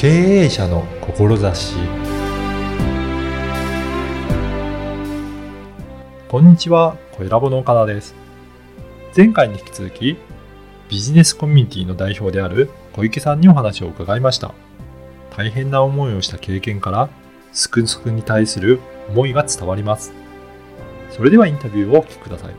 経営者の志こんにちは、小ラボの岡田です。前回に引き続き、ビジネスコミュニティの代表である小池さんにお話を伺いました。大変な思いをした経験から、すくすくに対する思いが伝わります。それではインタビューをお聞きください。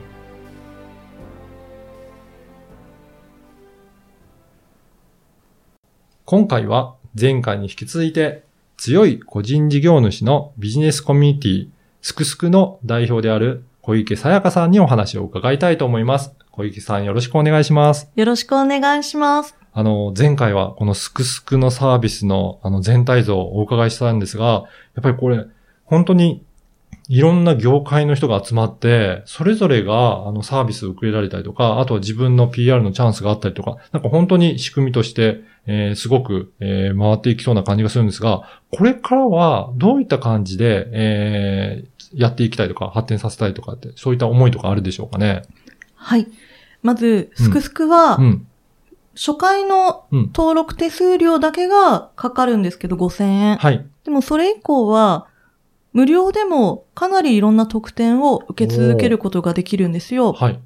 今回は前回に引き続いて強い個人事業主のビジネスコミュニティすくすくの代表である小池さやかさんにお話を伺いたいと思います。小池さんよろしくお願いします。よろしくお願いします。あの、前回はこのすくすくのサービスのあの全体像をお伺いしたんですが、やっぱりこれ本当にいろんな業界の人が集まって、それぞれがあのサービスを受け入れられたりとか、あとは自分の PR のチャンスがあったりとか、なんか本当に仕組みとして、えーすごく、えー回っていきそうな感じがするんですが、これからはどういった感じで、えーやっていきたいとか、発展させたいとかって、そういった思いとかあるでしょうかね？はい。まず、すくすくは、うん。初回のうん。登録手数料だけがかかるんですけど、5000円。はい。でもそれ以降は、無料でもかなりいろんな特典を受け続けることができるんですよ。はい。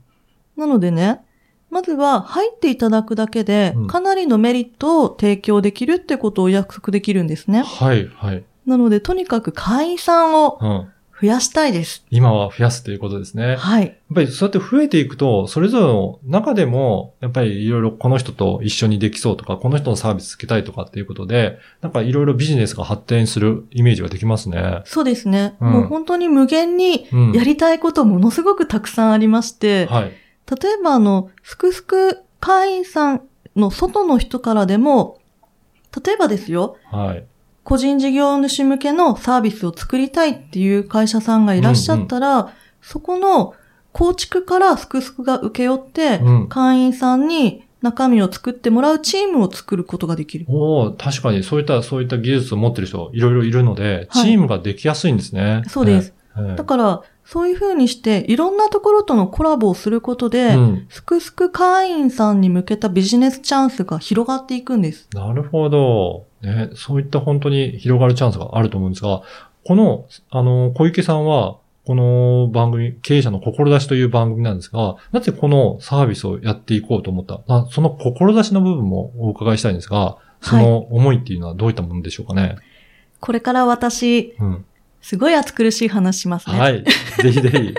なのでね、まずは入っていただくだけでうん、かなりのメリットを提供できるってことを約束できるんですね。はい。はい。なので、とにかく会員さんをうん。増やしたいです。今は増やすということですね。やっはい。ぱりそうやって増えていくと、それぞれの中でも、やっぱりいろいろこの人と一緒にできそうとか、この人のサービスつけたいとかっていうことで、なんかいろいろビジネスが発展するイメージができますね。そうですね。うんもう本当に無限にうん。やりたいことものすごくたくさんありまして、はい。例えばあの、すくすく会員さんの外の人からでも、例えばですよ、はい。個人事業主向けのサービスを作りたいっていう会社さんがいらっしゃったら、そこの構築からすくすくが受け負って、うん。会員さんに中身を作ってもらうチームを作ることができる。おー確かにそういった、そういった技術を持ってる人いろいろいるので、はいチームができやすいんですね。そうです。だから、そういうふうにして、いろんなところとのコラボをすることで、うん。すくすく会員さんに向けたビジネスチャンスが広がっていくんです。なるほど。ね、そういった本当に広がるチャンスがあると思うんですが、この、あの、小池さんは、この番組、経営者の志という番組なんですが、なぜこのサービスをやっていこうと思った？なその志の部分もお伺いしたいんですが、その思いっていうのはどういったものでしょうかね？これから私、うん。すごい暑苦しい話しますね。。はいい。ぜひぜひ。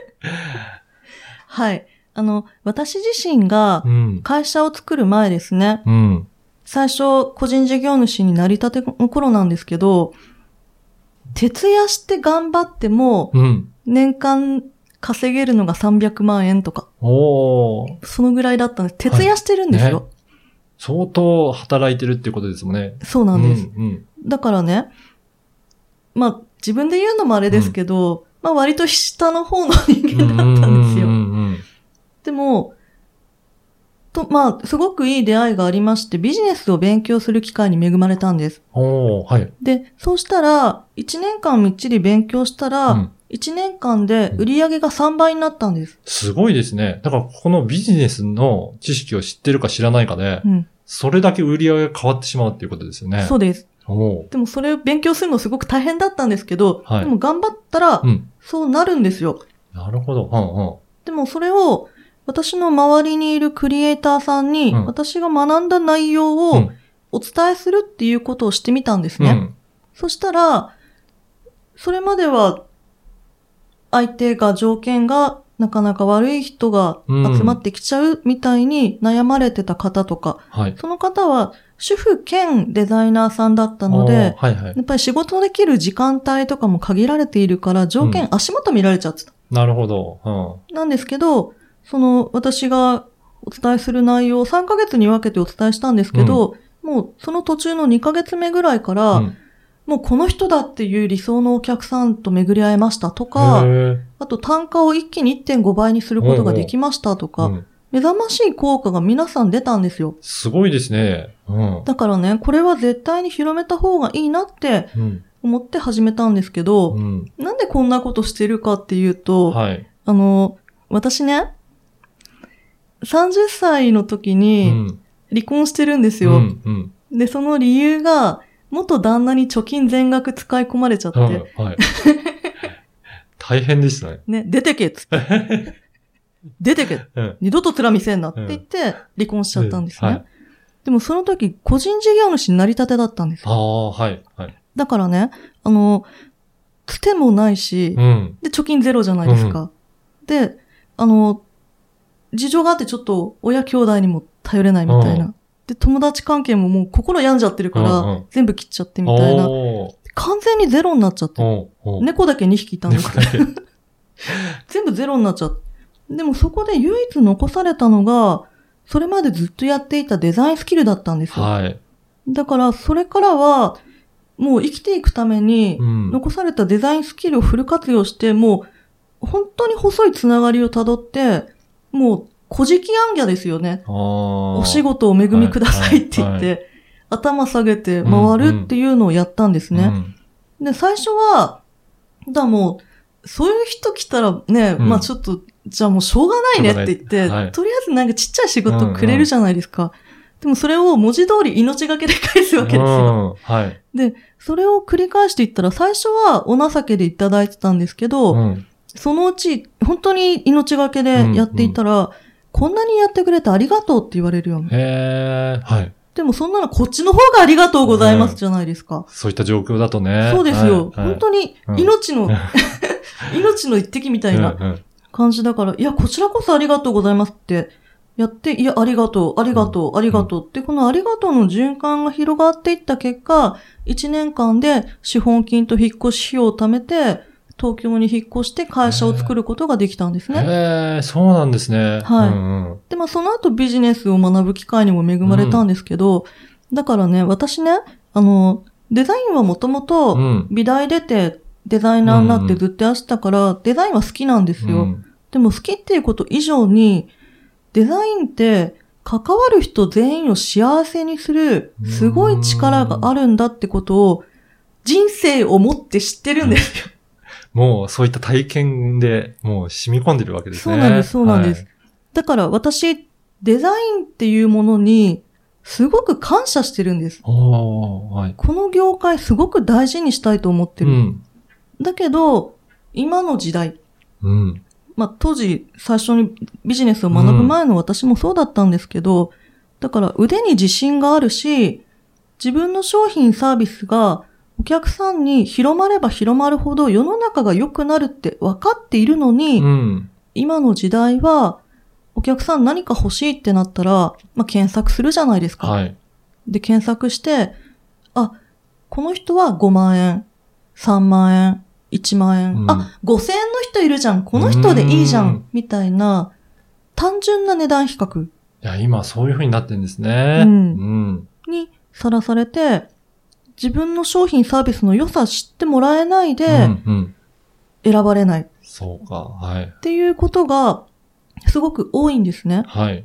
はい。あの、私自身がうん。会社を作る前ですね。うん。最初、個人事業主になりたての頃なんですけど、徹夜して頑張っても、うん。年間稼げるのが300万円とか、おーそのぐらいだったんです。徹夜してるんですよ。相当働いてるっていうことですもんね。そうなんです。うん。うんだからね、まあ、自分で言うのもあれですけど、まあ割と下の方の人間だったんですよ。うんうんうんでも、と、まあ、すごくいい出会いがありまして、ビジネスを勉強する機会に恵まれたんです。おーはい。で、そうしたら、1年間みっちり勉強したら、うん1年間で売り上げが3倍になったんです。すごいですね。だから、このビジネスの知識を知ってるか知らないかで、うん。それだけ売り上げが変わってしまうっていうことですよね。そうです。でもそれを勉強するのすごく大変だったんですけど、はいでも頑張ったらう、ん。そうなるんですよ。なるほど。うんでもそれを、私の周りにいるクリエイターさんに、うん私が学んだ内容をん。お伝えするっていうことをしてみたんですね。うん。そしたら、それまでは、相手が条件がなかなか悪い人が集まってきちゃうみたいに悩まれてた方とか、はい。その方は主婦兼デザイナーさんだったのおーで、はいはい。やっぱり仕事できる時間帯とかも限られているから、条件、う足元見られちゃってた。なるほど。うん。なんですけど、その私がお伝えする内容を3ヶ月に分けてお伝えしたんですけど、もうその途中の2ヶ月目ぐらいから、うんもうこの人だっていう理想のお客さんと巡り合えましたとか、あと単価を一気に1.5倍にすることができましたとか、うん目覚ましい効果が皆さん出たんですよ。すごいですね。うん。だからね、これは絶対に広めた方がいいなってうん。思って始めたんですけど、うん。なんでこんなことしてるかっていうと、はい。あの、私ね、30歳の時うにん。離婚してるんですよ。うん。うん。で、その理由が、元旦那に貯金全額使い込まれちゃって、うんはい。大変でしたね。ね、出てけっつって。出てけうん。二度と面見せんなって言って、離婚しちゃったんですね。はいでもその時、個人事業主になりたてだったんですよ。ああ、はい。はい。だからね、あの、つてもないし、うん。で、貯金ゼロじゃないですか。で、あの、事情があってちょっと親兄弟にも頼れないみたいな。うで、友達関係ももう心病んじゃってるから、全部切っちゃってみたいな。完全にゼロになっちゃって。猫だけ2匹いたんですけ。全部ゼロになっちゃって。でもそこで唯一残されたのが、それまでずっとやっていたデザインスキルだったんですよ。はい。だから、それからは、もう生きていくためにう、ん。残されたデザインスキルをフル活用して、もう、本当に細いつながりをたどって、もう、小じきアンギャですよね。おお仕事を恵みくださいって言って、はい頭下げて回るっていうのをやったんですね。で、最初は、だもう、そういう人来たらね、うんまあちょっと、じゃあもうしょうがないねって言って、はいとりあえずなんかちっちゃい仕事くれるじゃないですか。でもそれを文字通り命がけで返すわけですよ。うん。はい。それを繰り返していったら、最初はお情けでいただいてたんですけど、うん。そのうち、本当に命がけでやっていたら、こんなにやってくれてありがとうって言われるように。へえ、はい。でもそんなのこっちの方がありがとうございますじゃないですか。そういった状況だとね。そうですよ。はいはい本当にうん命の、命の一滴みたいなうんうん感じだから、いや、こちらこそありがとうございますってやって、いや、ありがとう、ありがとう、ありがとうって、このありがとうの循環が広がっていった結果、1年間で資本金と引っ越し費用を貯めて、東京に引っ越して会社を作ることができたんですね。へえ、そうなんですね。はいうんうんで、まあ、その後ビジネスを学ぶ機会にも恵まれたんですけど、だからね、私ね、あの、デザインはもともとうん。美大出てデザイナーになってずっとやってたから、デザインは好きなんですよ。うんでも好きっていうこと以上に、デザインって関わる人全員を幸せにするすごい力があるんだってことを人生をもって知ってるんですよ。もうそういった体験でもう染み込んでるわけですね。そうなんですそうなんですだから私、デザインっていうものにすごく感謝してるんです。はい。この業界すごく大事にしたいと思ってる。うん。だけど、今の時代、うん。まあ、当時、最初にビジネスを学ぶ前の私もそうだったんですけど、だから腕に自信があるし、自分の商品サービスがお客さんに広まれば広まるほど世の中が良くなるって分かっているのに、うん。今の時代はお客さん何か欲しいってなったら、まあ、検索するじゃないですか。はい。で、検索して、あ、この人は5万円、3万円、1万円、うんあ、5000円の人いるじゃん、この人でいいじゃうんん、みたいな、単純な値段比較いや、今そういう風になってるんですね。うんうん。にさらされて、自分の商品サービスの良さ知ってもらえないうん。でうん。選ばれないっそうか。はい。ていうことがすごく多いんですね。はい。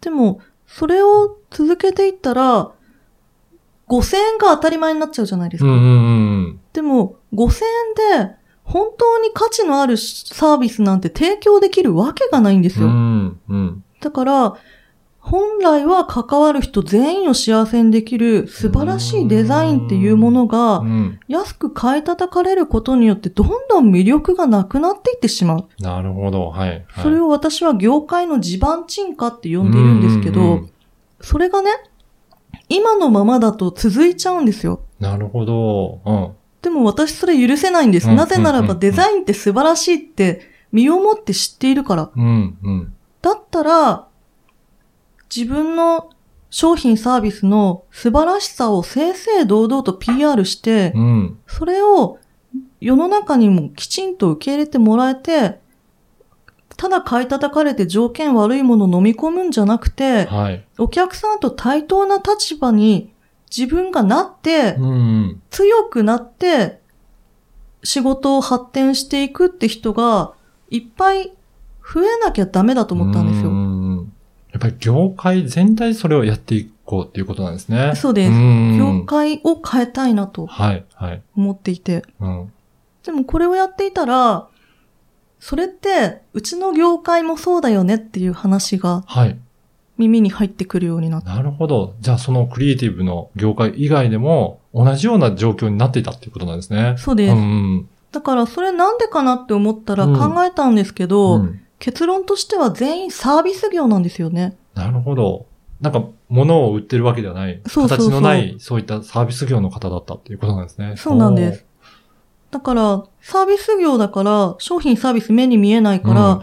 でも、それを続けていったら、5000円が当たり前になっちゃうじゃないですか。うんうんうん。でも、5000円で本当に価値のあるサービスなんて提供できるわけがないんですうよ。ん。うん。だから、本来は関わる人全員を幸せにできる素晴らしいデザインっていうものがうん。安く買い叩かれることによってどんどん魅力がなくなっていってしまう。なるほど。はい。はいそれを私は業界の地盤沈下って呼んでいるんですけどうんうんうん、それがね、今のままだと続いちゃうんですよ。なるほど。うん。でも私それ許せないんです。うんなぜならばデザインって素晴らしいって身をもって知っているから。うん。うん。だったら、自分の商品サービスの素晴らしさを正々堂々と PR してう、ん。それを世の中にもきちんと受け入れてもらえて、ただ買い叩かれて条件悪いものを飲み込むんじゃなくて、はい。お客さんと対等な立場に自分がなって、うんうん。強くなって、仕事を発展していくって人がいっぱい増えなきゃダメだと思ったんですぱり業界全体それをやっていこうっていうことなんですね。そうですん業界を変えたいなとはい。はい。思っていて。うん。でもこれをやっていたら、それって、うちの業界もそうだよねっていう話が、はい。耳に入ってくるようになった。なるほど。じゃあそのクリエイティブの業界以外でも同じような状況になっていたっていうことなんですね。そうです。うんだからそれなんでかなって思ったらうん考えたんですけど、うん結論としては全員サービス業なんですよね。なるほど。なんか、物を売ってるわけではない。そうそうそう形のない、そういったサービス業の方だったっていうことなんですね。そうなんです。だから、サービス業だから、商品サービス目に見えないから、うん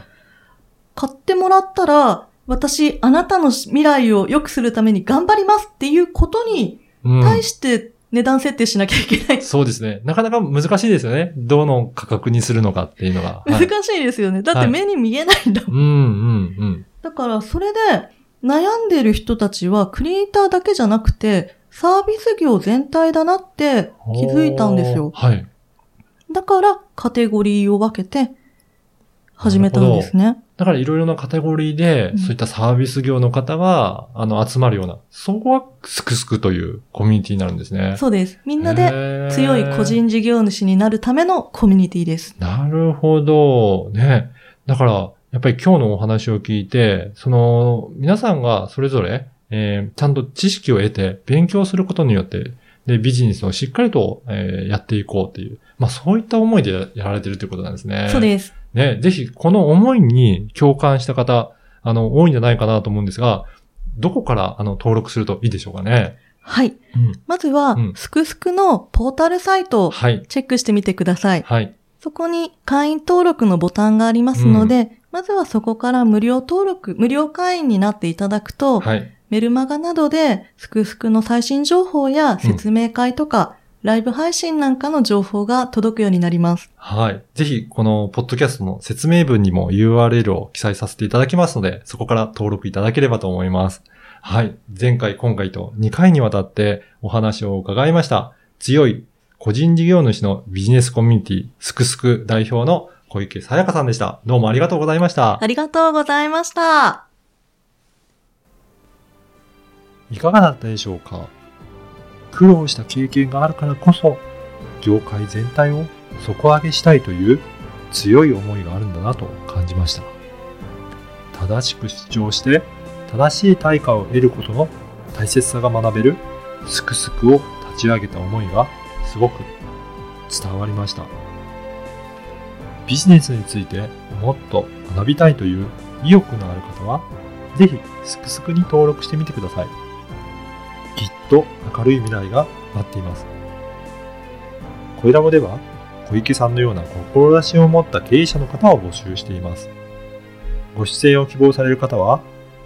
買ってもらったら、私、あなたの未来を良くするために頑張りますっていうことにうん対して値段設定しなきゃいけない。そうですね。なかなか難しいですよね。どの価格にするのかっていうのが。はい難しいですよね。だって目に見えないんだもん。うん、うん、うん。だから、それで悩んでる人たちは、クリエイターだけじゃなくて、サービス業全体だなって気づいたんですよ。はい。だから、カテゴリーを分けて、始めたんですね。だからいろいろなカテゴリーで、うんそういったサービス業の方が、あの、集まるような、そこはスクスクというコミュニティになるんですね。そうです。みんなへでー強い個人事業主になるためのコミュニティです。なるほど。ね。だから、やっぱり今日のお話を聞いて、その、皆さんがそれぞれ、えーちゃんと知識を得て、勉強することによって、で、ビジネスをしっかりと、えーやっていこうっていう、まあそういった思いでややられてるということなんですね。そうです。ね、ぜひこの思いに共感した方、あの、多いんじゃないかなと思うんですが、どこから、あの、登録するといいでしょうかね？はい。うん。まずはうん、すくすくのポータルサイトをはい。チェックしてみてください。はい。そこに会員登録のボタンがありますので、まずはそこから無料登録、無料会員になっていただくと、はい。メルマガなどで、すくすくの最新情報や説明会とか、ライブ配信なんかの情報が届くようになります。はい。ぜひ、このポッドキャストの説明文にも URL を記載させていただきますので、そこから登録いただければと思います。はい。前回、今回と2回にわたってお話を伺いました。強い個人事業主のビジネスコミュニティ、すくすく代表の小池さやかさんでした。どうもありがとうございました。ありがとうございました。いかがだったでしょうか？苦労した経験があるからこそ、業界全体を底上げしたいという強い思いがあるんだなと感じました。正しく主張して、正しい対価を得ることの大切さが学べるすくすくを立ち上げた思いがすごく伝わりました。ビジネスについてもっと学びたいという意欲のある方は、ぜひすくすくに登録してみてください。きっと明るい未来が待っています。恋ラボでは小池さんのような志を持った経営者の方を募集しています。ご出演を希望される方は、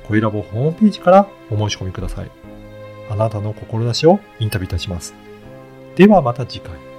コイラボホームページからお申し込みください。あなたの志をインタビューいたします。ではまた次回。